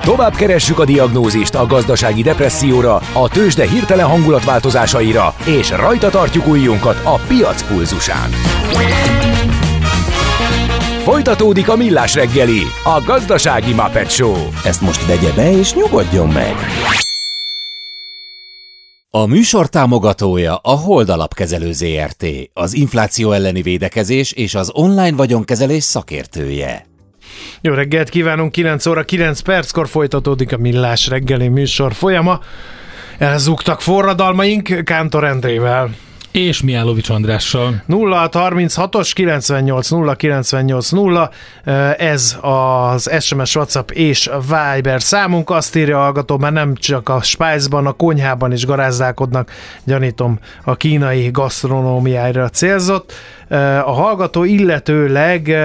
Tovább keressük a diagnózist a gazdasági depresszióra, a tőzsde hirtelen hangulatváltozásaira, és rajta tartjuk ujjunkat a piac pulzusán. Folytatódik a millás reggeli, a gazdasági Muppet Show. Ezt most vegye be és nyugodjon meg! A műsor támogatója a Hold Alapkezelő ZRT, az infláció elleni védekezés és az online vagyonkezelés szakértője. Jó reggelt kívánunk, 9 óra 9 perckor folytatódik a Millás reggeli műsor folyama. Elzúgtak forradalmaink Kántor Endrével. És Miálovics Andrással. 0636-os 98 0 98 0 ez az SMS, WhatsApp és Viber számunk. Azt írja a hallgató, mert nem csak a Spice-ban, a konyhában is garázdálkodnak, gyanítom a kínai gasztronómiára célzott. A hallgató illetőleg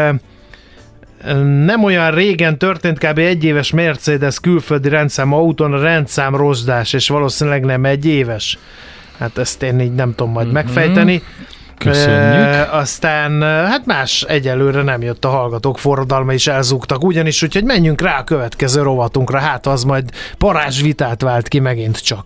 nem olyan régen történt kb. egy éves Mercedes külföldi rendszám autón a rendszám rozsdás, és valószínűleg nem egy éves. Hát ezt én így nem tudom majd mm-hmm. megfejteni. Köszönjük. E, aztán hát más egyelőre nem jött a hallgatók forradalma is elzúgtak, ugyanis úgyhogy menjünk rá a következő rovatunkra, hát az majd parázsvitát vált ki megint csak.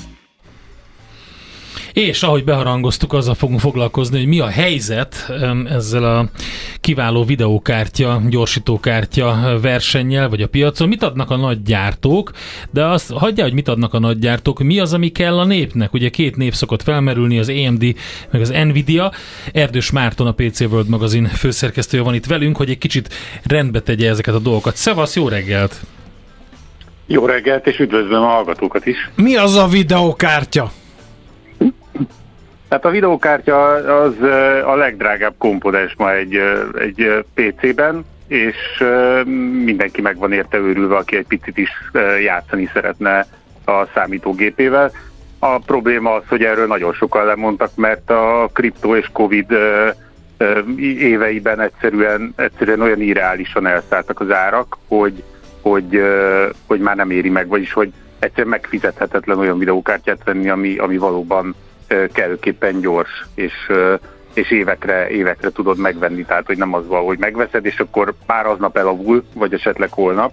És ahogy beharangoztuk, azzal fogunk foglalkozni, hogy mi a helyzet ezzel a kiváló videókártya, gyorsítókártya versennyel, vagy a piacon. Mit adnak a nagy gyártók, de azt hagyja, hogy mit adnak a nagy gyártók, mi az, ami kell a népnek. Ugye két nép szokott felmerülni, az AMD, meg az Nvidia. Erdős Márton, a PC World magazin főszerkesztője van itt velünk, hogy egy kicsit rendbe tegye ezeket a dolgokat. Szevasz, jó reggelt! Jó reggelt, és üdvözlöm a hallgatókat is. Mi az a videókártya? Tehát a videókártya az a legdrágább komponens ma egy, egy PC-ben, és mindenki meg van érte őrülve, aki egy picit is játszani szeretne a számítógépével. A probléma az, hogy erről nagyon sokan lemondtak, mert a kriptó és Covid éveiben egyszerűen, egyszerűen olyan irreálisan elszálltak az árak, hogy, hogy, hogy már nem éri meg, vagyis hogy egyszerűen megfizethetetlen olyan videókártyát venni, ami, ami valóban kellőképpen gyors, és, és évekre, évekre tudod megvenni, tehát hogy nem az van, hogy megveszed, és akkor pár aznap elavul, vagy esetleg holnap,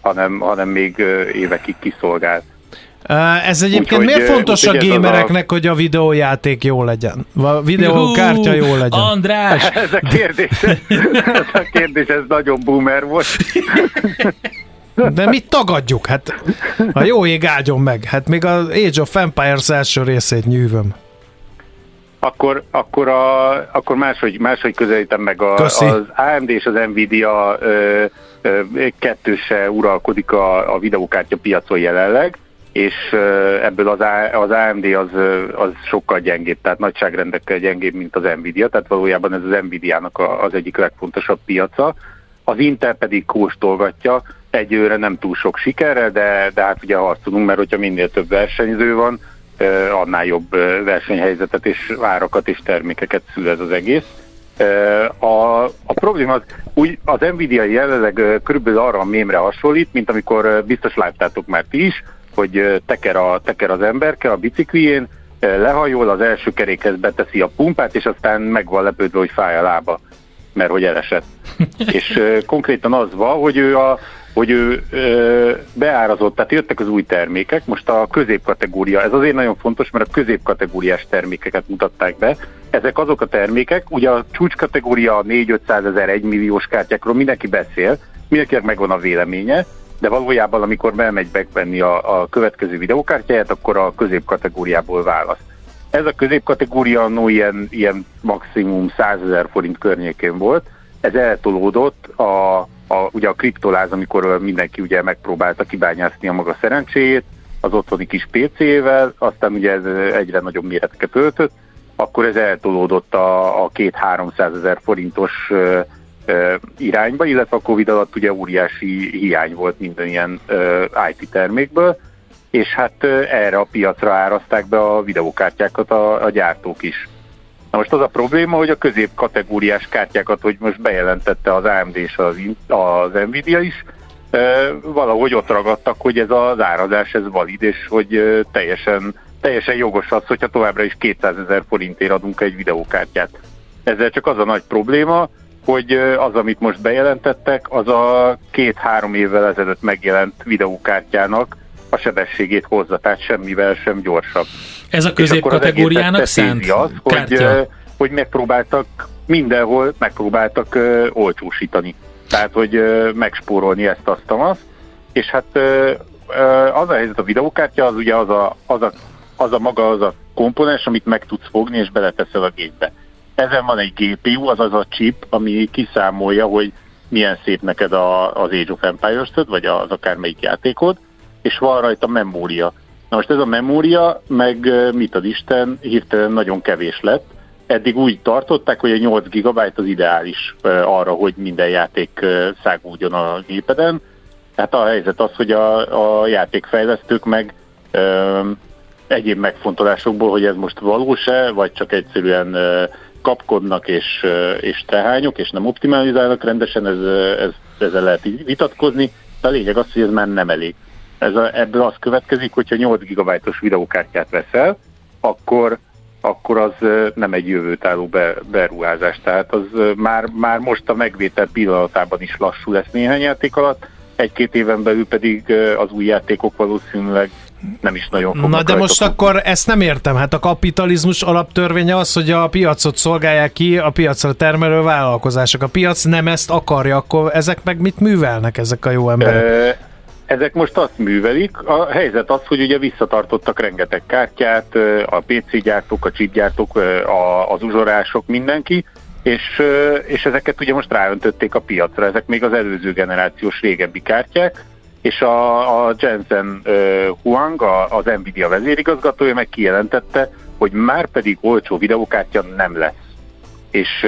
hanem, hanem még évekig kiszolgál. Ez egyébként úgy, miért fontos a gamereknek, a... hogy a videójáték jó legyen? A videókártya jó legyen? András! ez a kérdés, ez a kérdés, ez nagyon boomer volt. De mit tagadjuk? Hát a jó ég áldjon meg. Hát még az Age of Empires első részét nyűvöm. Akkor, akkor, a, akkor máshogy, máshogy közelítem meg a, az AMD és az Nvidia ö, ö, kettőse uralkodik a, a videókártya piacon jelenleg, és ebből az, az AMD az, az sokkal gyengébb, tehát nagyságrendekkel gyengébb, mint az Nvidia, tehát valójában ez az Nvidia-nak az egyik legfontosabb piaca. Az Intel pedig kóstolgatja, egyőre nem túl sok sikerrel, de, de hát ugye harcolunk, mert hogyha minél több versenyző van, annál jobb versenyhelyzetet és várakat és termékeket szül ez az egész. A, a probléma az, úgy az Nvidia jelenleg körülbelül arra a mémre hasonlít, mint amikor biztos láttátok már ti is, hogy teker, a, teker az emberke a biciklién, lehajol, az első kerékhez beteszi a pumpát, és aztán meg van lepődve, hogy fáj a lába, mert hogy elesett. és konkrétan az van, hogy ő a, hogy ő ö, beárazott, tehát jöttek az új termékek, most a középkategória, ez azért nagyon fontos, mert a középkategóriás termékeket mutatták be. Ezek azok a termékek, ugye a csúcskategória a 4-500 ezer 1 milliós kártyákról mindenki beszél, mindenkinek megvan a véleménye, de valójában amikor bemegy megvenni a, a következő videókártyáját, akkor a középkategóriából választ. Ez a középkategória no ilyen, ilyen maximum 100 ezer forint környékén volt, ez eltolódott a a, ugye a kriptoláz, amikor mindenki ugye megpróbálta kibányászni a maga szerencséjét, az otthoni kis PC-vel, aztán ugye ez egyre nagyobb méreteket öltött, akkor ez eltolódott a, a két 300 ezer forintos irányba, illetve a Covid alatt ugye óriási hiány volt minden ilyen IT termékből, és hát erre a piacra árazták be a videókártyákat a, a gyártók is. Na most az a probléma, hogy a középkategóriás kártyákat, hogy most bejelentette az AMD és az, az Nvidia is, valahogy ott ragadtak, hogy ez az árazás ez valid, és hogy teljesen, teljesen jogos az, hogyha továbbra is 200 ezer forintért adunk egy videókártyát. Ezzel csak az a nagy probléma, hogy az, amit most bejelentettek, az a két-három évvel ezelőtt megjelent videókártyának a sebességét hozza, tehát semmivel sem gyorsabb. Ez a középkategóriának szánt az, hogy, hogy megpróbáltak mindenhol megpróbáltak uh, olcsósítani. Tehát, hogy uh, megspórolni ezt, azt, azt. És hát uh, az a helyzet a videókártya, az ugye az a, az a, az a maga, az a komponens, amit meg tudsz fogni, és beleteszel a gépbe. Ezen van egy GPU, azaz a chip, ami kiszámolja, hogy milyen szép neked a, az Age of empires vagy az akármelyik játékod, és van rajta memória. Na most ez a memória, meg mit ad Isten, hirtelen nagyon kevés lett. Eddig úgy tartották, hogy a 8 GB az ideális arra, hogy minden játék szágúdjon a gépeden. Hát a helyzet az, hogy a, a játékfejlesztők meg ö, egyéb megfontolásokból, hogy ez most valós-e, vagy csak egyszerűen ö, kapkodnak és, és tehányok, és nem optimalizálnak rendesen, ez, ez, ezzel lehet vitatkozni, de a lényeg az, hogy ez már nem elég. Ez a, ebből az következik, hogyha 8 GB-os videókártyát veszel, akkor akkor az nem egy jövőtálló beruházás. Tehát az már, már most a megvétel pillanatában is lassú lesz néhány játék alatt, egy-két éven belül pedig az új játékok valószínűleg nem is nagyon fognak Na de most fog. akkor ezt nem értem. Hát a kapitalizmus alaptörvénye az, hogy a piacot szolgálják ki a piacra termelő vállalkozások. A piac nem ezt akarja, akkor ezek meg mit művelnek ezek a jó emberek? Ezek most azt művelik. A helyzet az, hogy ugye visszatartottak rengeteg kártyát, a PC gyártók, a chip gyártók, az uzsorások, mindenki, és, és ezeket ugye most ráöntötték a piacra. Ezek még az előző generációs régebbi kártyák, és a, a Jensen Huang, a, az Nvidia vezérigazgatója meg kijelentette, hogy már pedig olcsó videókártya nem lesz. És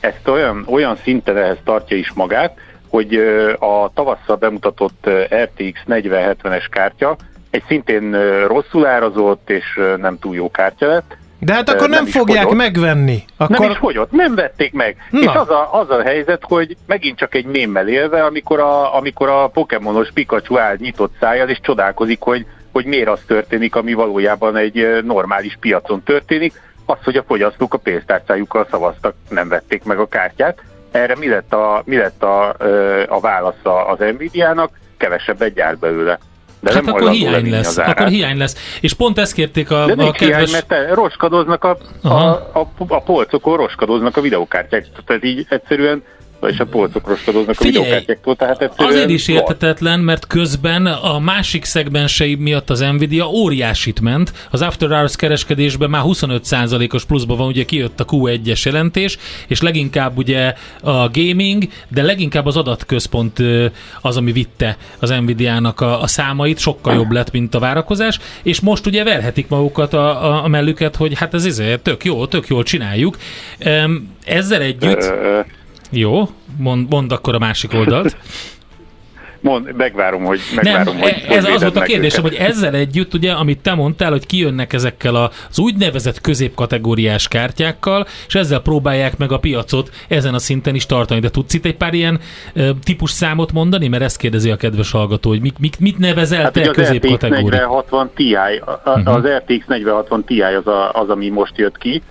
ezt olyan, olyan szinten ehhez tartja is magát, hogy a tavasszal bemutatott RTX 4070-es kártya egy szintén rosszul árazott és nem túl jó kártya lett. De hát akkor nem, nem fogják fogyott. megvenni. Akkor... Nem is fogyott, nem vették meg. Na. És az a, az a helyzet, hogy megint csak egy mémmel élve, amikor a, amikor a Pokémonos Pikachu áll nyitott szájjal, és csodálkozik, hogy, hogy miért az történik, ami valójában egy normális piacon történik, az, hogy a fogyasztók a pénztárcájukkal szavaztak, nem vették meg a kártyát. Erre mi lett a, mi lett a, a válasza az Nvidia-nak? Kevesebbet gyárt belőle. De hát nem akkor hiány lesz, akkor hiány lesz. És pont ezt kérték a, De a kedves... hiány, mert roskadoznak a, a, a, a, polcokon, roskadoznak a videókártyák. Tehát így egyszerűen és a polcok roskadoznak a videókártyáktól, tehát Azért is értetetlen, mert közben a másik szegmensei miatt az Nvidia óriásit ment. Az After Hours kereskedésben már 25%-os pluszban van, ugye kijött a Q1-es jelentés, és leginkább ugye a gaming, de leginkább az adatközpont az, ami vitte az Nvidia-nak a, a számait, sokkal jobb lett, mint a várakozás, és most ugye verhetik magukat a, a, a mellüket, hogy hát ez izé, tök jó, tök jól csináljuk. Ezzel együtt... Jó, mond, mond akkor a másik oldalt. Mond, megvárom, hogy megvárom, Nem, hogy, ez hogy az volt a kérdésem, őket. hogy ezzel együtt, ugye, amit te mondtál, hogy kijönnek ezekkel az úgynevezett középkategóriás kártyákkal, és ezzel próbálják meg a piacot ezen a szinten is tartani. De tudsz itt egy pár ilyen uh, típus számot mondani? Mert ezt kérdezi a kedves hallgató, hogy mit, mit, mit nevezel hát, te középkategóriát? Az RTX 4060 Ti, uh-huh. az RTX 4060 Ti az, a, az, ami most jött ki,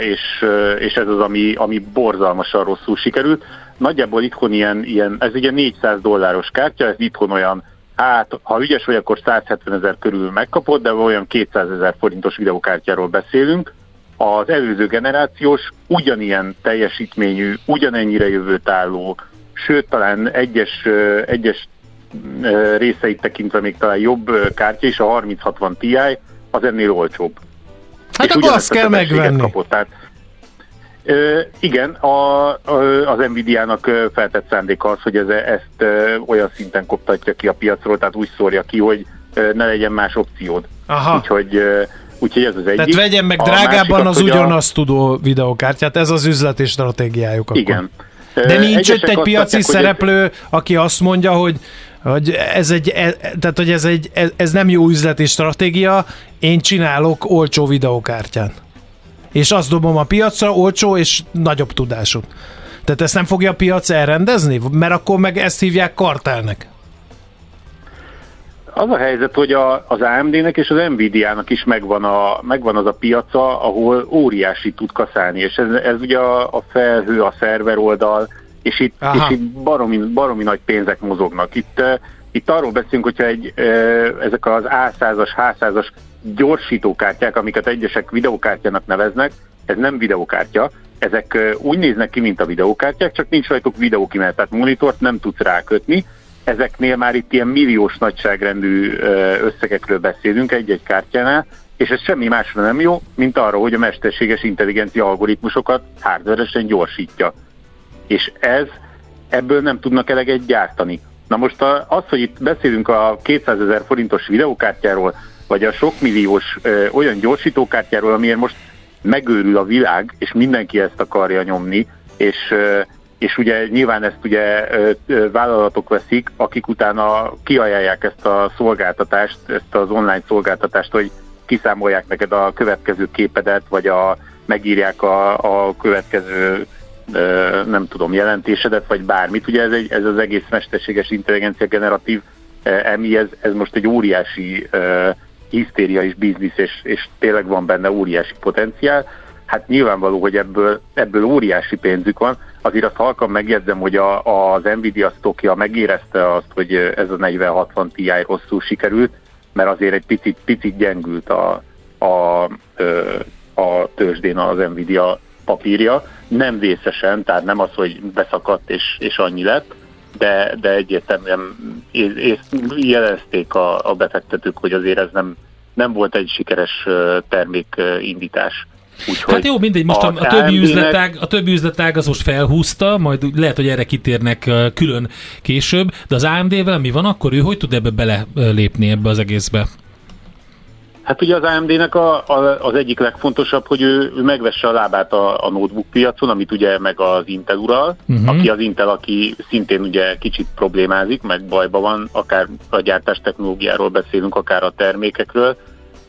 és, és ez az, ami, ami borzalmasan rosszul sikerült. Nagyjából itthon ilyen, ilyen, ez ugye 400 dolláros kártya, ez itthon olyan, hát ha ügyes vagy, akkor 170 ezer körül megkapod, de olyan 200 ezer forintos videokártyáról beszélünk. Az előző generációs ugyanilyen teljesítményű, ugyanennyire jövőtálló, sőt talán egyes, egyes részeit tekintve még talán jobb kártya is, a 3060 Ti, az ennél olcsóbb. Hát és akkor azt kell megvenni. Kapott, tehát, Ö, igen, a, a, az Nvidia-nak feltett szándéka az, hogy ez, ezt ö, olyan szinten koptatja ki a piacról, tehát úgy szórja ki, hogy ö, ne legyen más opciód. Aha. Úgyhogy, ö, úgyhogy ez az egyik. Tehát vegyen meg drágában az, az ugyanazt a... tudó videokártyát, ez az üzleti stratégiájuk. Akkor. Igen. De nincs Egyesek egy piaci szereplő, aki azt mondja, hogy hogy ez egy, e, tehát, hogy ez, egy, ez, ez nem jó üzleti stratégia, én csinálok olcsó videókártyán. És azt dobom a piacra, olcsó és nagyobb tudású. Tehát ezt nem fogja a piac elrendezni? Mert akkor meg ezt hívják kartelnek. Az a helyzet, hogy a, az AMD-nek és az Nvidia-nak is megvan, a, megvan az a piaca, ahol óriási tud kaszálni, és ez, ez ugye a, a felhő, a szerver oldal, és itt, és itt baromi, baromi nagy pénzek mozognak. Itt, itt arról beszélünk, hogyha egy, ezek az A100-as, H100-as gyorsítókártyák, amiket egyesek videokártyának neveznek, ez nem videokártya, ezek úgy néznek ki, mint a videokártyák, csak nincs rajtuk videókimenet, tehát monitort nem tudsz rákötni, ezeknél már itt ilyen milliós nagyságrendű összegekről beszélünk egy-egy kártyánál, és ez semmi másra nem jó, mint arra, hogy a mesterséges intelligencia algoritmusokat hardveresen gyorsítja. És ez, ebből nem tudnak eleget gyártani. Na most az, hogy itt beszélünk a 200 ezer forintos videókártyáról, vagy a sok milliós ö, olyan gyorsítókártyáról, amiért most megőrül a világ, és mindenki ezt akarja nyomni, és ö, és ugye nyilván ezt ugye vállalatok veszik, akik utána kiajánlják ezt a szolgáltatást, ezt az online szolgáltatást, hogy kiszámolják neked a következő képedet, vagy a, megírják a, a következő nem tudom, jelentésedet, vagy bármit. Ugye ez, egy, ez az egész mesterséges intelligencia generatív emi, ez, ez most egy óriási hisztéria és biznisz, és, és tényleg van benne óriási potenciál. Hát nyilvánvaló, hogy ebből, ebből óriási pénzük van, Azért azt halkan megjegyzem, hogy a, az Nvidia stokja megérezte azt, hogy ez a 4060 Ti rosszul sikerült, mert azért egy picit, picit gyengült a, a, a tőzsdén az Nvidia papírja. Nem vészesen, tehát nem az, hogy beszakadt és, és annyi lett, de, de egyértelműen jelezték a, a befektetők, hogy azért ez nem, nem volt egy sikeres termékindítás. Úgyhogy hát jó, mindegy, most a, a, többi üzletág, a többi üzletág az most felhúzta, majd lehet, hogy erre kitérnek külön később, de az AMD-vel mi van akkor? Ő hogy tud ebbe belelépni ebbe az egészbe? Hát ugye az AMD-nek a, a, az egyik legfontosabb, hogy ő, ő megvesse a lábát a, a notebook piacon, amit ugye meg az Intel ural, uh-huh. aki az Intel, aki szintén ugye kicsit problémázik, meg bajba van, akár a gyártás technológiáról beszélünk, akár a termékekről,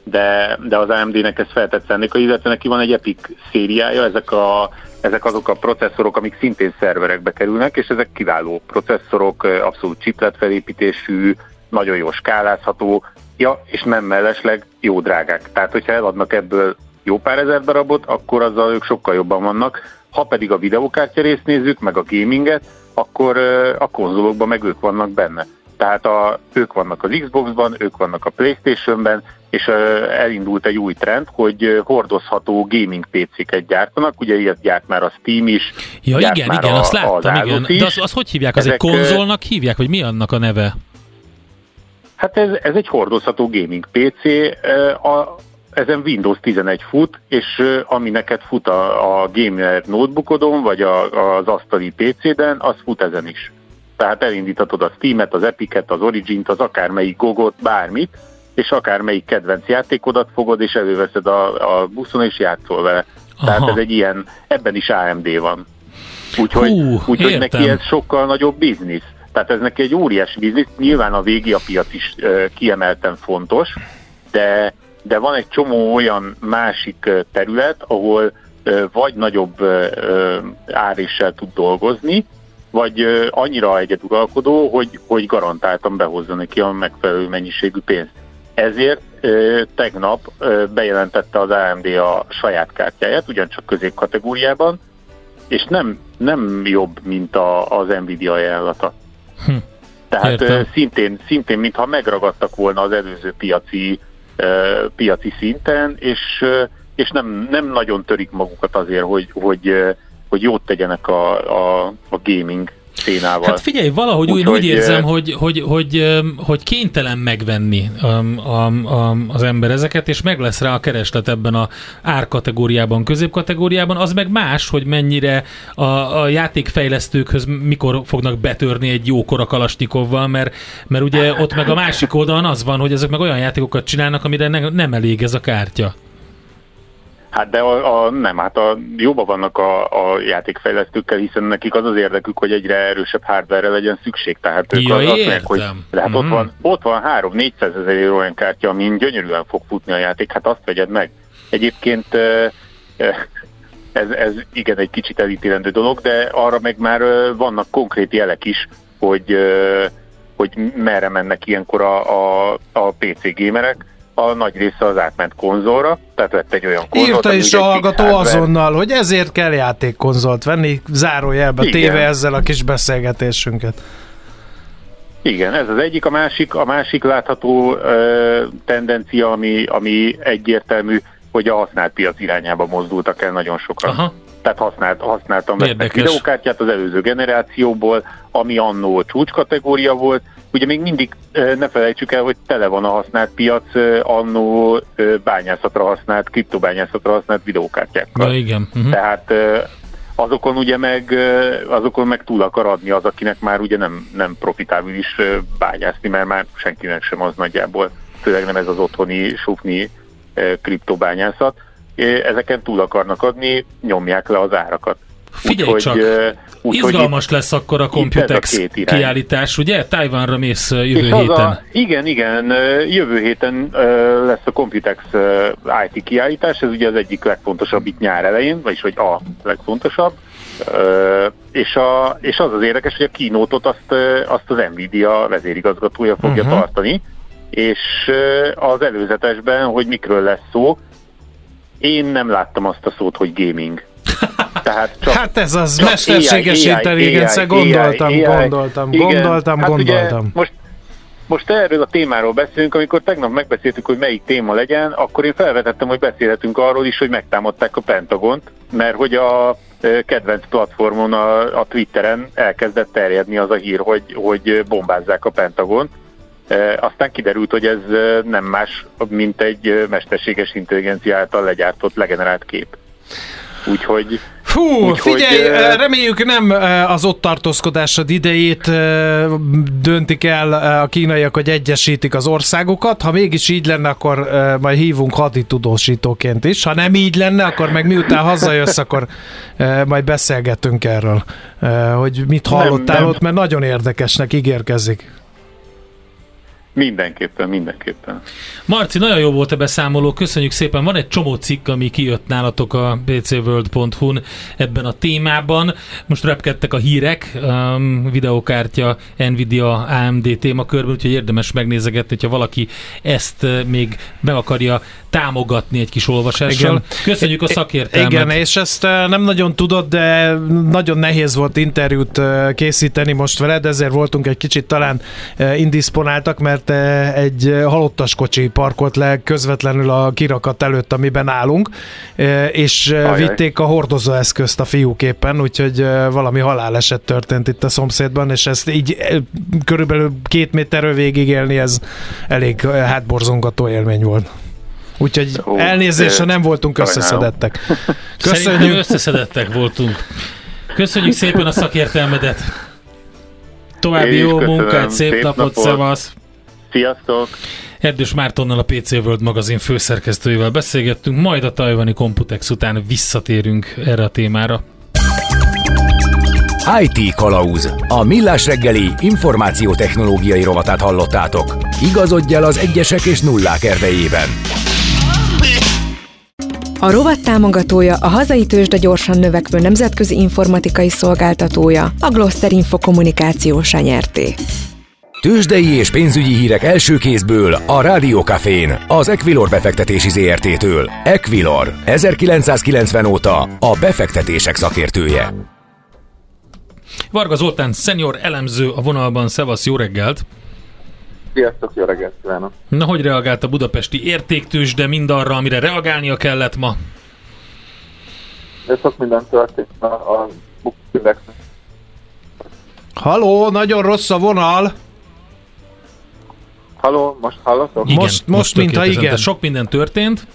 de, de az AMD-nek ez feltett szándéka, illetve neki van egy Epic szériája, ezek, a, ezek azok a processzorok, amik szintén szerverekbe kerülnek, és ezek kiváló processzorok, abszolút chiplet felépítésű, nagyon jó skálázható, ja, és nem mellesleg jó drágák. Tehát, hogyha eladnak ebből jó pár ezer darabot, akkor azzal ők sokkal jobban vannak. Ha pedig a videókártya részt nézzük, meg a gaminget, akkor a konzolokban meg ők vannak benne. Tehát a, ők vannak az Xbox-ban, ők vannak a Playstation-ben, és elindult egy új trend, hogy hordozható gaming PC-ket gyártanak, ugye ilyet gyárt már a Steam is. Ja igen, igen, a, azt láttam, az igen. Is. De az, az hogy hívják? Az Ezek, egy konzolnak hívják, vagy mi annak a neve? Hát ez, ez egy hordozható gaming PC, a, ezen Windows 11 fut, és ami neked fut a, a gamer notebookodon, vagy a, az asztali PC-den, az fut ezen is. Tehát elindítatod a Steam-et, az Epic-et, az Origin-t, az akármelyik gogot, bármit, és akármelyik kedvenc játékodat fogod, és előveszed a, a buszon, és játszol vele. Aha. Tehát ez egy ilyen, ebben is AMD van. Úgyhogy, Hú, úgyhogy neki ez sokkal nagyobb biznisz. Tehát ez neki egy óriási biznisz, nyilván a végi a piac is kiemelten fontos, de, de van egy csomó olyan másik terület, ahol vagy nagyobb áréssel tud dolgozni, vagy annyira egyeduralkodó, hogy, hogy garantáltan behozza neki a megfelelő mennyiségű pénzt. Ezért tegnap bejelentette az AMD a saját kártyáját, ugyancsak középkategóriában, és nem, nem jobb, mint a, az Nvidia ajánlata. Hm. Tehát Értem. szintén, szintén, mintha megragadtak volna az előző piaci, piaci szinten, és, és nem, nem nagyon törik magukat azért, hogy, hogy, hogy jót tegyenek a, a, a gaming színával. Hát figyelj, valahogy úgy, úgy, úgy érzem, hogy, hogy, hogy, hogy kénytelen megvenni az ember ezeket, és meg lesz rá a kereslet ebben a árkategóriában, középkategóriában, az meg más, hogy mennyire a, a játékfejlesztőkhöz mikor fognak betörni egy jókora kalasnyikovval, mert, mert ugye ott meg a másik oldalon az van, hogy ezek meg olyan játékokat csinálnak, amire ne, nem elég ez a kártya. Hát de a, a, nem, hát a, jóban vannak a, a játékfejlesztőkkel, hiszen nekik az az érdekük, hogy egyre erősebb hardware legyen szükség. Tehát ők ja, azt mondják, hogy de hát mm. ott van, ott van 3-400 ezer olyan kártya, amin gyönyörűen fog futni a játék, hát azt vegyed meg. Egyébként ez, ez igen egy kicsit elítélendő dolog, de arra meg már vannak konkrét jelek is, hogy, hogy merre mennek ilyenkor a, a, a PC gamerek a nagy része az átment konzolra, tehát vett egy olyan konzolt. Írta is a hallgató azonnal, hogy ezért kell játékkonzolt venni, zárójelbe téve ezzel a kis beszélgetésünket. Igen, ez az egyik, a másik, a másik látható ö, tendencia, ami, ami egyértelmű, hogy a használt piac irányába mozdultak el nagyon sokan. Aha. Tehát használt, használtam vettek videókártyát az előző generációból, ami annó csúcskategória volt, ugye még mindig ne felejtsük el, hogy tele van a használt piac annó bányászatra használt, kriptobányászatra használt videókártyákkal. Ja, igen. Uh-huh. Tehát azokon ugye meg, azokon meg túl akar adni az, akinek már ugye nem, nem profitábilis bányászni, mert már senkinek sem az nagyjából, főleg nem ez az otthoni sufni kriptobányászat. Ezeken túl akarnak adni, nyomják le az árakat. Figyelj Úgy, csak, úgy, Izgalmas lesz akkor a Computex a kiállítás, ugye? Tájvánra mész jövő És héten. A, igen, igen, jövő héten lesz a Computex IT kiállítás, ez ugye az egyik legfontosabb itt nyár elején, vagyis hogy a legfontosabb. És, a, és az az érdekes, hogy a kínótot azt, azt az Nvidia vezérigazgatója fogja uh-huh. tartani, és az előzetesben, hogy mikről lesz szó, én nem láttam azt a szót, hogy gaming. Tehát csak, hát ez az csak mesterséges intelligencia, gondoltam, AI, gondoltam, igen, gondoltam, hát gondoltam. most most erről a témáról beszélünk, amikor tegnap megbeszéltük, hogy melyik téma legyen, akkor én felvetettem, hogy beszélhetünk arról is, hogy megtámadták a Pentagont, mert hogy a kedvenc platformon, a, a Twitteren elkezdett terjedni az a hír, hogy, hogy bombázzák a Pentagont. E, aztán kiderült, hogy ez nem más, mint egy mesterséges intelligencia által legyártott, legenerált kép. Úgyhogy Fú, Úgy, figyelj, reméljük nem az ott tartózkodásod idejét döntik el a kínaiak, hogy egyesítik az országokat. Ha mégis így lenne, akkor majd hívunk haditudósítóként is. Ha nem így lenne, akkor meg miután hazajössz, akkor majd beszélgetünk erről, hogy mit hallottál nem, nem. ott, mert nagyon érdekesnek ígérkezik. Mindenképpen, mindenképpen. Marci, nagyon jó volt a beszámoló, köszönjük szépen. Van egy csomó cikk, ami kijött nálatok a pcworld.hu-n ebben a témában. Most repkedtek a hírek, um, videokártya, Nvidia, AMD témakörben, úgyhogy érdemes megnézegetni, hogyha valaki ezt uh, még meg akarja támogatni egy kis olvasással. Igen. Köszönjük a szakértelmet. Igen, és ezt uh, nem nagyon tudod, de nagyon nehéz volt interjút uh, készíteni most veled, ezért voltunk egy kicsit talán indisponáltak, mert mert egy halottas kocsi parkolt le közvetlenül a kirakat előtt, amiben állunk, és Ajaj. vitték a hordozóeszközt a fiúképpen, úgyhogy valami haláleset történt itt a szomszédban, és ezt így körülbelül két méterről végigélni, ez elég hátborzongató élmény volt. Úgyhogy Ó, elnézést, ha nem voltunk összeszedettek. Köszönjük. Szerintem összeszedettek voltunk. Köszönjük szépen a szakértelmedet. További jó köszönöm. munkát, szép, szép napot, napot. szevasz! Sziasztok! Erdős Mártonnal a PC World magazin főszerkesztőjével beszélgettünk, majd a tajvani Computex után visszatérünk erre a témára. IT Kalauz. A millás reggeli információtechnológiai rovatát hallottátok. Igazodj el az egyesek és nullák erdejében. A rovat támogatója a hazai tőzsde gyorsan növekvő nemzetközi informatikai szolgáltatója, a Gloster Info kommunikációsa nyerté. Tőzsdei és pénzügyi hírek első kézből a Rádiókafén, az Equilor befektetési ZRT-től. Equilor, 1990 óta a befektetések szakértője. Varga Zoltán, szenior elemző a vonalban, szevasz, jó reggelt! Sziasztok, jó reggelt kívánok! Na, hogy reagált a budapesti értéktős, de mindarra, amire reagálnia kellett ma? De sok minden történt a, a Haló, nagyon rossz a vonal! Halló, most hallatok? Igen, most, most, most mintha igen. Sok minden történt.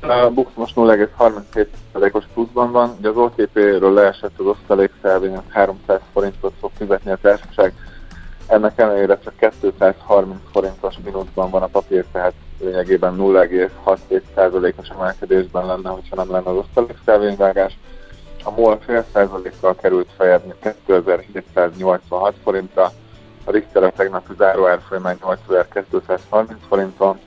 A Bux most 0,37%-os pluszban van, ugye az OTP-ről leesett az osztalékszelvény, 300 forintot fog fizetni a társaság ennek ellenére csak 230 forintos mínuszban van a papír, tehát lényegében 0,6%-os emelkedésben lenne, hogyha nem lenne az osztalék szelvényvágás. A MOL fél százalékkal került fejebb 2786 forintra, a Richter a tegnapi záróárfolyamán 8230 forinton,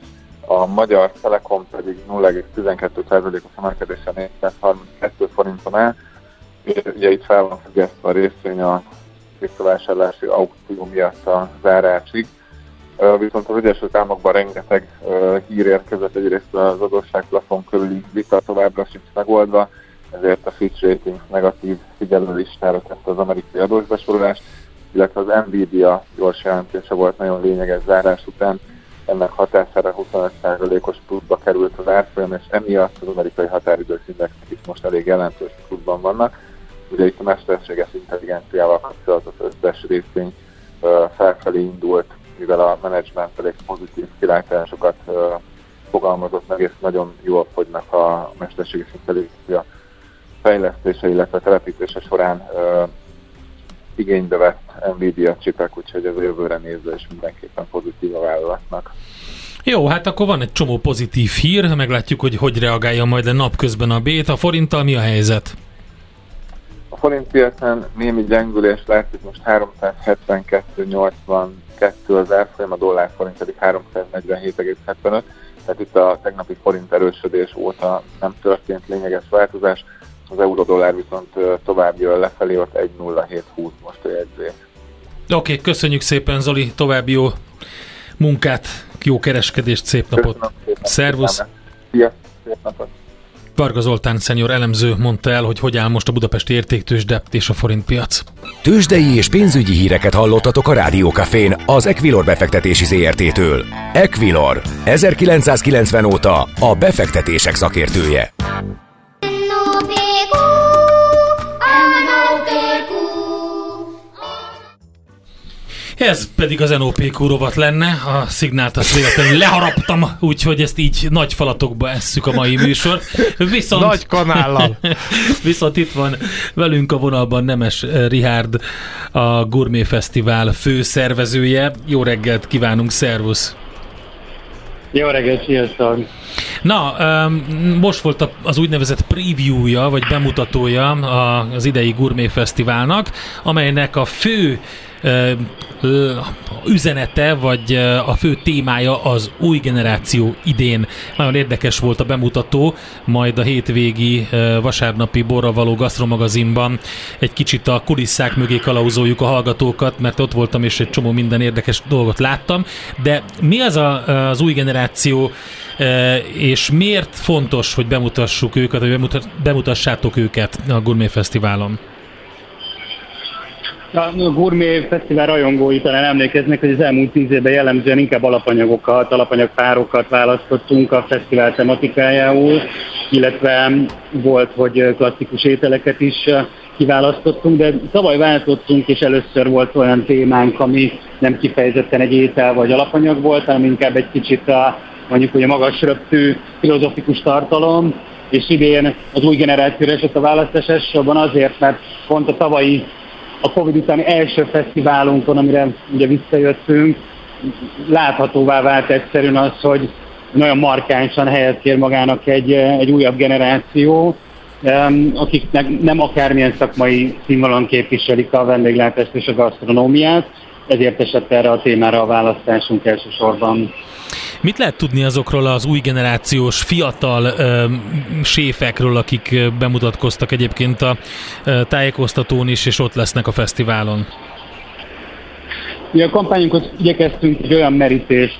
a Magyar Telekom pedig 0,12%-os emelkedésen 432 forinton áll. Ugye itt fel van függesztve a részvény a visszavásárlási aukció miatt a zárásig. Viszont az Egyesült Államokban rengeteg hír érkezett, egyrészt az adósságplafon körüli vita továbbra sincs megoldva, ezért a Fitch Ratings negatív figyelőlistára tette az amerikai adósbesorolást, illetve az Nvidia gyors jelentése volt nagyon lényeges zárás után, ennek hatására 25%-os pluszba került az árfolyam, és emiatt az amerikai határidős indexek is most elég jelentős pluszban vannak. Ugye itt a mesterséges intelligenciával kapcsolatos összes részvény felfelé indult, mivel a menedzsment elég pozitív kilátásokat fogalmazott meg, és nagyon jól fogynak a mesterséges intelligencia fejlesztése, illetve telepítése során igénybe vett Nvidia csipek, úgyhogy ez a jövőre nézve is mindenképpen pozitív a vállalatnak. Jó, hát akkor van egy csomó pozitív hír, meglátjuk, hogy hogy reagálja majd a napközben a bét. A forinttal mi a helyzet? A forint piacán némi gyengülés látszik, most 372,82 az árfolyam, a dollár forint pedig 347,75, tehát itt a tegnapi forint erősödés óta nem történt lényeges változás az euró-dollár viszont tovább jön lefelé, ott 1.0720 most a jegyzés. Oké, okay, köszönjük szépen Zoli, további jó munkát, jó kereskedést, szép napot. Szervusz! Szia, szép napot! Varga Zoltán szenior elemző mondta el, hogy hogy áll most a budapesti értéktősde és a forintpiac. Tőzsdei és pénzügyi híreket hallottatok a Rádiókafén az Equilor befektetési ZRT-től. Equilor, 1990 óta a befektetések szakértője. Ez pedig az NOPQ rovat lenne, a szignált azt véletlenül leharaptam, úgyhogy ezt így nagy falatokba esszük a mai műsor. Viszont, nagy kanállal. viszont itt van velünk a vonalban Nemes Rihárd, a Gourmet Fesztivál főszervezője. Jó reggelt kívánunk, szervusz! Jó reggelt, sziasztok! Na, most volt az úgynevezett preview-ja, vagy bemutatója az idei Gourmet Fesztiválnak, amelynek a fő üzenete, vagy a fő témája az új generáció idén. Nagyon érdekes volt a bemutató, majd a hétvégi vasárnapi borra való gasztromagazinban egy kicsit a kulisszák mögé kalauzoljuk a hallgatókat, mert ott voltam és egy csomó minden érdekes dolgot láttam, de mi az a, az új generáció és miért fontos, hogy bemutassuk őket, hogy bemutassátok őket a Gourmet Fesztiválon? A Gourmet Fesztivál rajongói talán emlékeznek, hogy az elmúlt tíz évben jellemzően inkább alapanyagokat, alapanyagpárokat választottunk a fesztivál tematikájául, illetve volt, hogy klasszikus ételeket is kiválasztottunk, de tavaly váltottunk, és először volt olyan témánk, ami nem kifejezetten egy étel vagy alapanyag volt, hanem inkább egy kicsit a, mondjuk, hogy a magas röptű filozofikus tartalom, és idén az új generációra esett a választás elsősorban azért, mert pont a tavalyi a Covid utáni első fesztiválunkon, amire ugye visszajöttünk, láthatóvá vált egyszerűen az, hogy nagyon markánsan helyet kér magának egy, egy újabb generáció, akiknek nem akármilyen szakmai színvonalon képviselik a vendéglátást és a gasztronómiát, ezért esett erre a témára a választásunk elsősorban. Mit lehet tudni azokról az új generációs fiatal ö, séfekről, akik bemutatkoztak egyébként a ö, tájékoztatón is, és ott lesznek a fesztiválon? Mi a kampányunkhoz igyekeztünk egy olyan merítést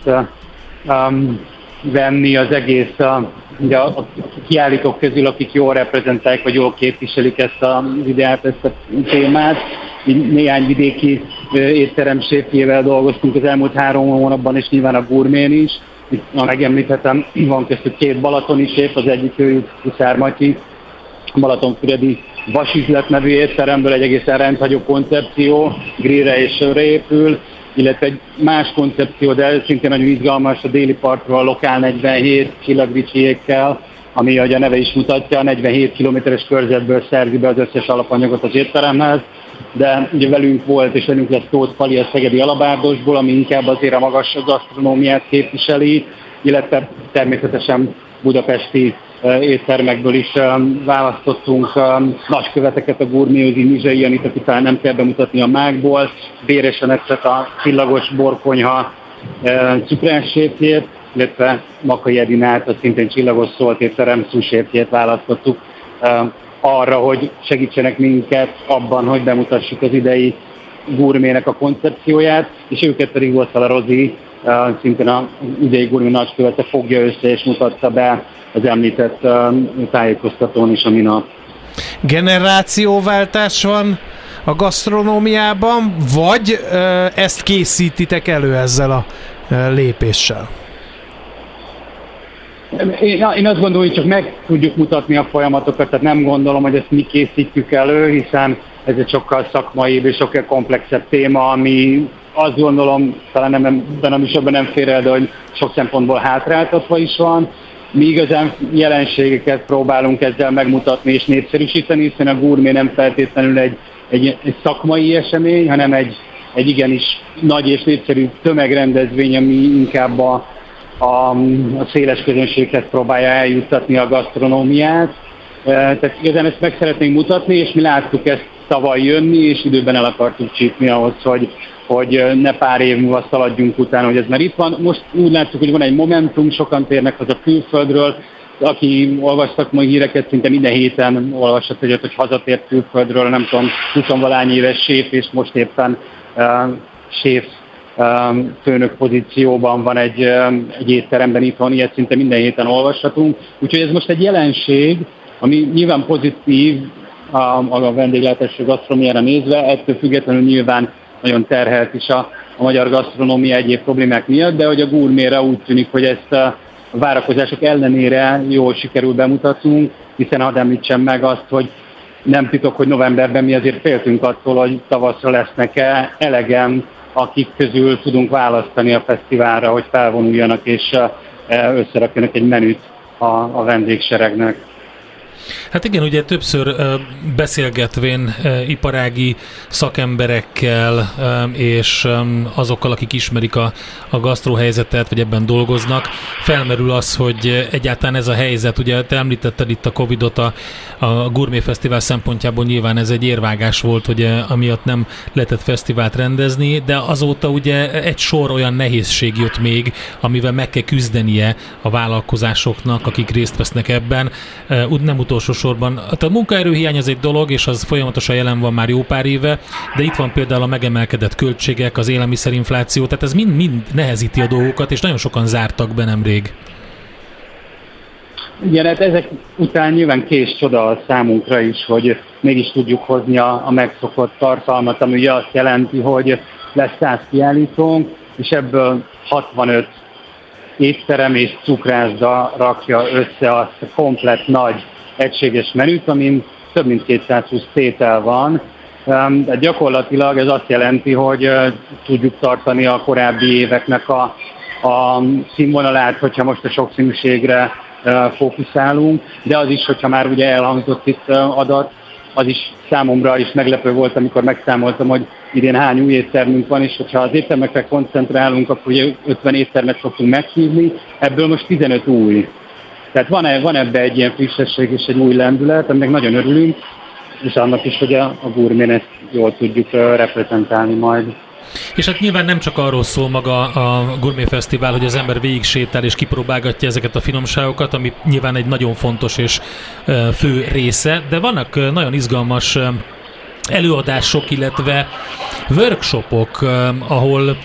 um, venni az egész a, ugye a, kiállítók közül, akik jól reprezentálják, vagy jól képviselik ezt a videát, ezt a témát. Néhány vidéki étterem séfjével dolgoztunk az elmúlt három hónapban, és nyilván a gurmén is. Itt megemlíthetem, van köztük két balatoni sép, az egyik őjük Huszár Matyi, Balatonfüredi vasüzlet nevű étteremből egy egészen rendhagyó koncepció, grillre és sörre épül, illetve egy más koncepció, de szintén nagyon izgalmas a déli partról, a Lokál 47 csillagvicsiékkel, ami ahogy a neve is mutatja, 47 kilométeres körzetből szerzi be az összes alapanyagot az étteremhez, de ugye velünk volt, és velünk lesz Tóth Pali a Szegedi Alabárdosból, ami inkább azért a magas gasztronómiát képviseli, illetve természetesen budapesti éttermekből is választottunk nagyköveteket a gurméozi Mizsai Janit, aki talán nem kell bemutatni a mágból, Béresen a csillagos borkonyha cukrássétjét, illetve Makai Edinát, a szintén csillagos szólt étterem szúsértjét választottuk arra, hogy segítsenek minket abban, hogy bemutassuk az idei gurmének a koncepcióját, és őket pedig volt a Rozi, szintén a idei gurmé nagykövete fogja össze és mutatta be az említett tájékoztatón is a minap. Generációváltás van a gasztronómiában, vagy ezt készítitek elő ezzel a lépéssel? Én, én azt gondolom, hogy csak meg tudjuk mutatni a folyamatokat, tehát nem gondolom, hogy ezt mi készítjük elő, hiszen ez egy sokkal szakmaibb és sokkal komplexebb téma, ami azt gondolom, talán nem ebben a műsorban nem fér el, de hogy sok szempontból hátráltatva is van. Mi igazán jelenségeket próbálunk ezzel megmutatni és népszerűsíteni, hiszen a gurmé nem feltétlenül egy, egy, egy szakmai esemény, hanem egy, egy igenis nagy és népszerű tömegrendezvény, ami inkább a, a, a széles közönséghez próbálja eljuttatni a gasztronómiát. E, tehát igazán ezt meg szeretnénk mutatni, és mi láttuk ezt tavaly jönni, és időben el akartuk csípni ahhoz, hogy, hogy ne pár év múlva szaladjunk utána, hogy ez már itt van. Most úgy láttuk, hogy van egy momentum, sokan térnek haza külföldről, aki olvastak mai híreket, szinte minden héten olvasott egyet, hogy hazatért külföldről, nem tudom, 20 éves séf, és most éppen uh, séf főnök pozícióban van egy, egy étteremben itthon, ilyet szinte minden héten olvashatunk. Úgyhogy ez most egy jelenség, ami nyilván pozitív a, a vendéglátásra, gasztronómiára nézve, ettől függetlenül nyilván nagyon terhelt is a, a magyar gasztronómia egyéb problémák miatt, de hogy a gurméra úgy tűnik, hogy ezt a várakozások ellenére jól sikerül bemutatnunk, hiszen hadd említsem meg azt, hogy nem titok, hogy novemberben mi azért féltünk attól, hogy tavaszra lesznek-e elegem, akik közül tudunk választani a fesztiválra, hogy felvonuljanak és összerakjanak egy menüt a, a vendégseregnek. Hát igen, ugye többször beszélgetvén iparági szakemberekkel és azokkal, akik ismerik a, a gasztrohelyzetet, vagy ebben dolgoznak, felmerül az, hogy egyáltalán ez a helyzet, ugye te említetted itt a Covidot a, a Gourmet Fesztivál szempontjából nyilván ez egy érvágás volt, hogy amiatt nem lehetett fesztivált rendezni, de azóta ugye egy sor olyan nehézség jött még, amivel meg kell küzdenie a vállalkozásoknak, akik részt vesznek ebben. Nem utolsó utolsó sorban. Hát a munkaerőhiány az egy dolog, és az folyamatosan jelen van már jó pár éve, de itt van például a megemelkedett költségek, az élelmiszerinfláció, tehát ez mind-mind nehezíti a dolgokat, és nagyon sokan zártak be nemrég. Igen, hát ezek után nyilván kés csoda a számunkra is, hogy mégis tudjuk hozni a, a megszokott tartalmat, ami ugye azt jelenti, hogy lesz 100 kiállítónk, és ebből 65 étterem és cukrászda rakja össze azt a komplet nagy egységes menüt, amin több mint 220 tétel van. De gyakorlatilag ez azt jelenti, hogy tudjuk tartani a korábbi éveknek a, a színvonalát, hogyha most a sokszínűségre fókuszálunk, de az is, hogyha már ugye elhangzott itt adat, az is számomra is meglepő volt, amikor megszámoltam, hogy idén hány új éttermünk van, és hogyha az éttermekre koncentrálunk, akkor ugye 50 éttermet szoktunk meghívni, ebből most 15 új. Tehát van, -e, van ebbe egy ilyen frissesség és egy új lendület, aminek nagyon örülünk, és annak is, hogy a, a gurmén ezt jól tudjuk reprezentálni majd. És hát nyilván nem csak arról szól maga a Gourmet Fesztivál, hogy az ember végig sétál és kipróbálgatja ezeket a finomságokat, ami nyilván egy nagyon fontos és fő része, de vannak nagyon izgalmas előadások, illetve workshopok, ahol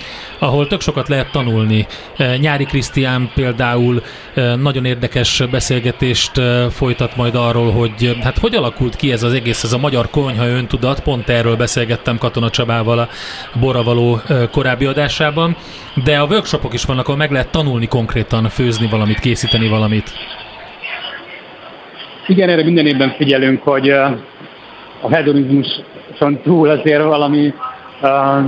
ahol tök sokat lehet tanulni. E, Nyári Krisztián például e, nagyon érdekes beszélgetést folytat majd arról, hogy hát hogy alakult ki ez az egész, ez a magyar konyha öntudat, pont erről beszélgettem Katona Csabával a Boravaló korábbi adásában, de a workshopok is vannak, ahol meg lehet tanulni konkrétan főzni valamit, készíteni valamit. Igen, erre minden évben figyelünk, hogy a hedonizmuson túl azért valami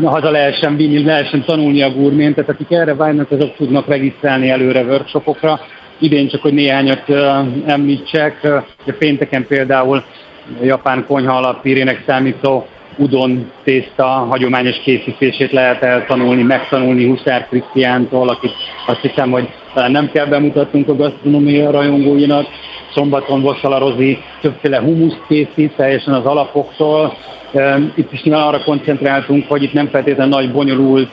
haza lehessen vinni, lehessen tanulni a gurmén, tehát akik erre vágynak, azok tudnak regisztrálni előre workshopokra. idén csak, hogy néhányat említsek. A pénteken például japán konyha alapírének számító udon tészta hagyományos készítését lehet eltanulni, megtanulni Huszár Krisztiántól, akit azt hiszem, hogy talán nem kell bemutatnunk a gasztronómia rajongóinak. Szombaton Vossala Rozi többféle humuszt készít, teljesen az alapoktól. Itt is nyilván arra koncentráltunk, hogy itt nem feltétlenül nagy, bonyolult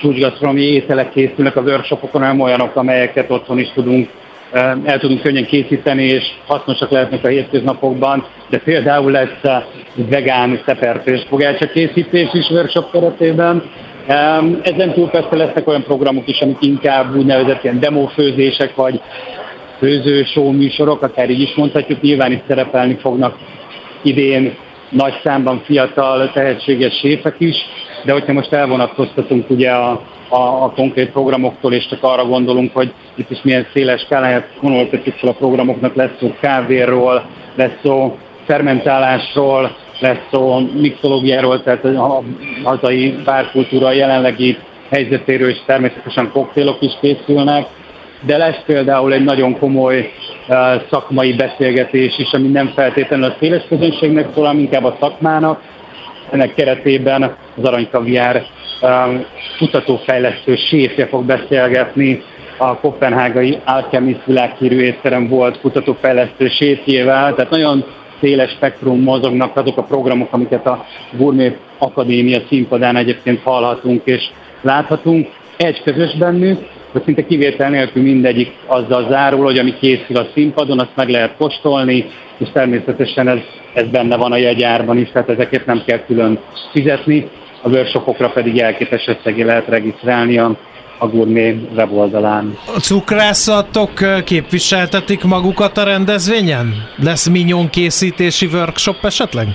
csúcsgasztronomi ételek készülnek a workshopokon, hanem olyanok, amelyeket otthon is tudunk el tudunk könnyen készíteni, és hasznosak lehetnek a hétköznapokban, de például lesz vegán szeperfős fogácsa készítés is workshop keretében. Ezen túl persze lesznek olyan programok is, amik inkább úgynevezett ilyen demófőzések, vagy főző show műsorok, akár így is mondhatjuk, nyilván itt szerepelni fognak idén nagy számban fiatal, tehetséges séfek is, de hogyha most elvonatkoztatunk ugye a a, a konkrét programoktól, és csak arra gondolunk, hogy itt is milyen széles skáláját vonultatjuk fel a programoknak, lesz szó kávéról, lesz szó fermentálásról, lesz szó mixológiáról, tehát a hazai bárkultúra jelenlegi helyzetéről is természetesen koktélok is készülnek, de lesz például egy nagyon komoly szakmai beszélgetés is, ami nem feltétlenül a széles közönségnek szól, hanem inkább a szakmának. Ennek keretében az aranykaviár Um, kutatófejlesztő séfje fog beszélgetni a kopenhágai Alchemist világhírű étterem volt kutatófejlesztő séfjével, tehát nagyon széles spektrum mozognak azok a programok, amiket a Gourmet Akadémia színpadán egyébként hallhatunk és láthatunk. Egy közös bennük, hogy szinte kivétel nélkül mindegyik azzal zárul, hogy ami készül a színpadon, azt meg lehet kóstolni, és természetesen ez, ez benne van a jegyárban is, tehát ezeket nem kell külön fizetni a workshopokra pedig jelképes összegé lehet regisztrálni a, a Gourmet weboldalán. A cukrászatok képviseltetik magukat a rendezvényen? Lesz minyon készítési workshop esetleg?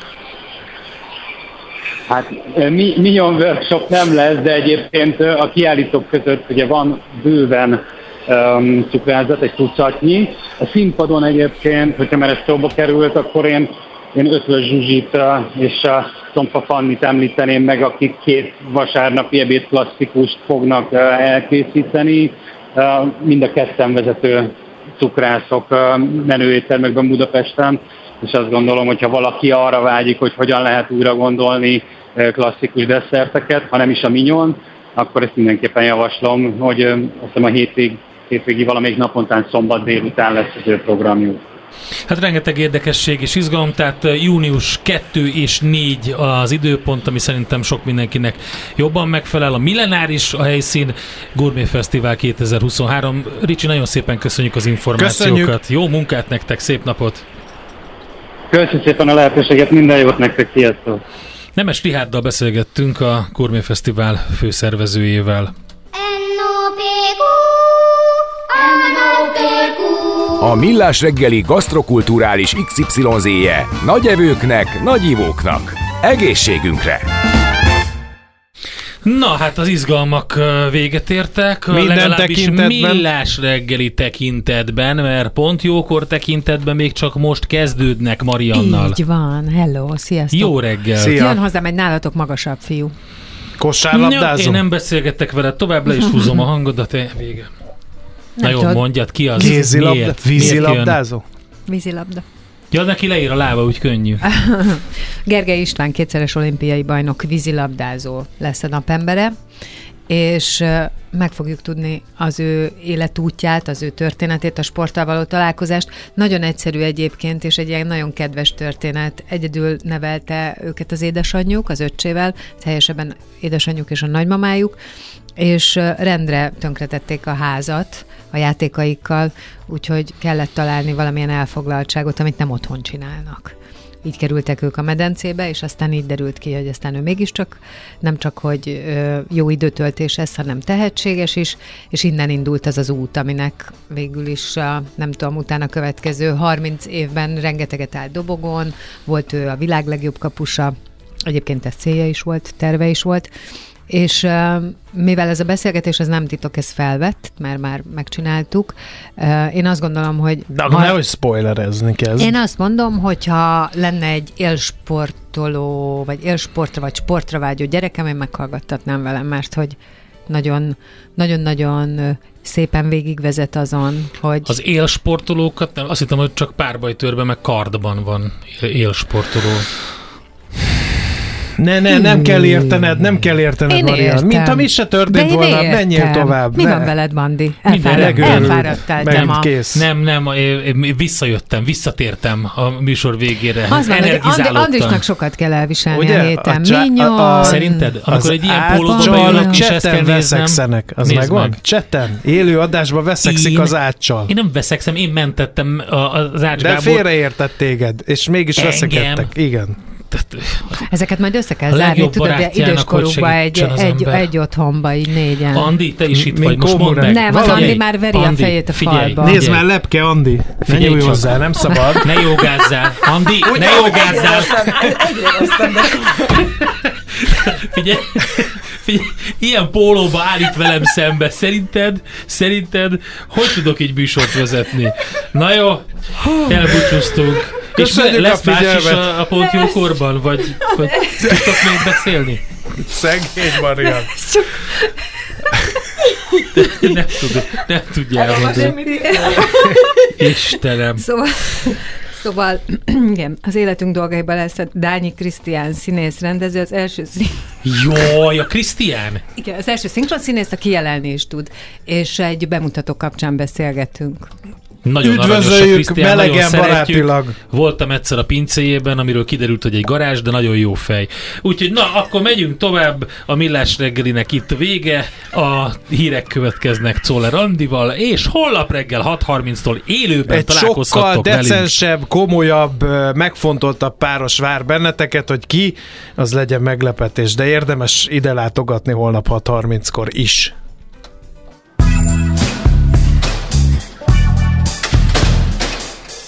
Hát mi, minyon workshop nem lesz, de egyébként a kiállítók között ugye van bőven um, cukrázat, egy tucatnyi. A színpadon egyébként, hogyha már ez szóba került, akkor én én Ötvös Zsuzsit és a Tompa Fannit említeném meg, akik két vasárnapi ebéd klasszikust fognak elkészíteni. Mind a ketten vezető cukrászok menőéttermekben Budapesten, és azt gondolom, hogy ha valaki arra vágyik, hogy hogyan lehet újra gondolni klasszikus desszerteket, ha nem is a minyon, akkor ezt mindenképpen javaslom, hogy azt hiszem a hétvég, hétvégi valamelyik napontán szombat délután lesz az ő programjuk. Hát rengeteg érdekesség és izgalom, tehát június 2 és 4 az időpont, ami szerintem sok mindenkinek jobban megfelel. A Millenáris a helyszín, Gourmet Fesztivál 2023. Ricsi, nagyon szépen köszönjük az információkat. Köszönjük. Jó munkát nektek, szép napot! Köszönjük szépen a lehetőséget, minden jót nektek, sziasztok! Nemes Rihárdal beszélgettünk a Gourmet Fesztivál főszervezőjével. A Millás reggeli gasztrokulturális XYZ-je nagy evőknek, nagy ivóknak. Egészségünkre! Na, hát az izgalmak véget értek. Minden tekintetben. Millás reggeli tekintetben, mert pont jókor tekintetben még csak most kezdődnek Mariannal. Így van, hello, sziasztok. Jó reggel. Szia. Jön hozzám egy nálatok magasabb fiú. Kosárlabdázó? Én nem beszélgettek veled, tovább le is húzom a hangodat, vége. Nem Na jó, tudod. mondjad, ki az? Kézilabda? Vízilabdázó? Vízilabda. Ja, neki leír a lába, úgy könnyű. Gergely István kétszeres olimpiai bajnok vízilabdázó lesz a napembere, és meg fogjuk tudni az ő életútját, az ő történetét, a sporttal való találkozást. Nagyon egyszerű egyébként, és egy ilyen nagyon kedves történet. Egyedül nevelte őket az édesanyjuk, az öccsével, teljesebben édesanyjuk és a nagymamájuk, és rendre tönkretették a házat a játékaikkal, úgyhogy kellett találni valamilyen elfoglaltságot, amit nem otthon csinálnak. Így kerültek ők a medencébe, és aztán így derült ki, hogy aztán ő mégiscsak nem csak, hogy jó időtöltés ez, hanem tehetséges is, és innen indult az az út, aminek végül is, a, nem tudom, utána következő 30 évben rengeteget állt dobogon, volt ő a világ legjobb kapusa, egyébként ez célja is volt, terve is volt, és mivel ez a beszélgetés, ez nem titok, ez felvett, mert már megcsináltuk, én azt gondolom, hogy... De akkor ha... nehogy spoilerezni kezd. Én azt mondom, hogyha lenne egy élsportoló, vagy élsportra, vagy sportra vágyó gyerekem, én meghallgattatnám velem, mert hogy nagyon, nagyon-nagyon szépen végigvezet azon, hogy... Az élsportolókat, nem, azt hittem, hogy csak párbajtőrben, meg kardban van élsportoló. Ne, ne, nem kell értened, nem kell értened, Én Marian. értem. Mint ha mi se történt volna, értem. menjél tovább. Mi ne. van veled, Bandi? Elfáradt, elfáradtál ma. kész. Nem, nem, én- visszajöttem, visszatértem a műsor végére. Az van, hogy. Andrisnak sokat kell elviselni Ugye? a héten. A- Szerinted? Amikor Az egy ilyen pólóba bejönnek, és ezt kell néznem. veszekszenek, az megvan? meg. Chatten, élő adásban veszekszik az áccsal. Én nem veszekszem, én mentettem az Ács De félreértett téged, és mégis veszekedtek. Igen. Tehát, Ezeket majd össze kell zárni, tudod, de időskorukba hogy egy, egy, ember. egy otthonba, így négyen. Andi, te is itt vagy, most mondd meg. Nem, az Andi már veri a fejét a figyelj, falba. Nézd Figyelj. már, lepke, Andi. Ne Figyelj nyúlj hozzá, nem szabad. Ne jogázzál. Andi, ne jogázzál. Figyelj, figyelj, ilyen pólóba állít velem szembe. Szerinted, szerinted, hogy tudok így műsort vezetni? Na jó, elbúcsúztunk. És Köszönjük lesz a más is figyelmet. a, a pont jókorban? Vagy, vagy tudtok még beszélni? Szegény Marian. Nem tudom, nem tudja elmondani. Istenem. Szóval, szóval igen, az életünk dolgaiban lesz a Dányi Krisztián színész rendező, az első szín... Jaj, a Krisztián? Igen, az első szinkron színész, aki jelenni is tud, és egy bemutató kapcsán beszélgetünk. Nagyon Üdvözöljük melegen, barátilag. Voltam egyszer a pincéjében, amiről kiderült, hogy egy garázs, de nagyon jó fej. Úgyhogy na, akkor megyünk tovább. A Millás reggelinek itt vége. A hírek következnek Czoller Andival, és holnap reggel 6.30-tól élőben Egy sokkal találkozhattok velünk. decensebb, komolyabb, megfontoltabb páros vár benneteket, hogy ki, az legyen meglepetés, de érdemes ide látogatni holnap 6.30-kor is.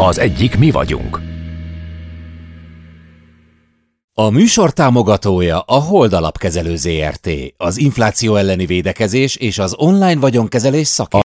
Az egyik mi vagyunk. A műsor támogatója a Hold Alapkezelő ZRT, az infláció elleni védekezés és az online vagyonkezelés szakértője.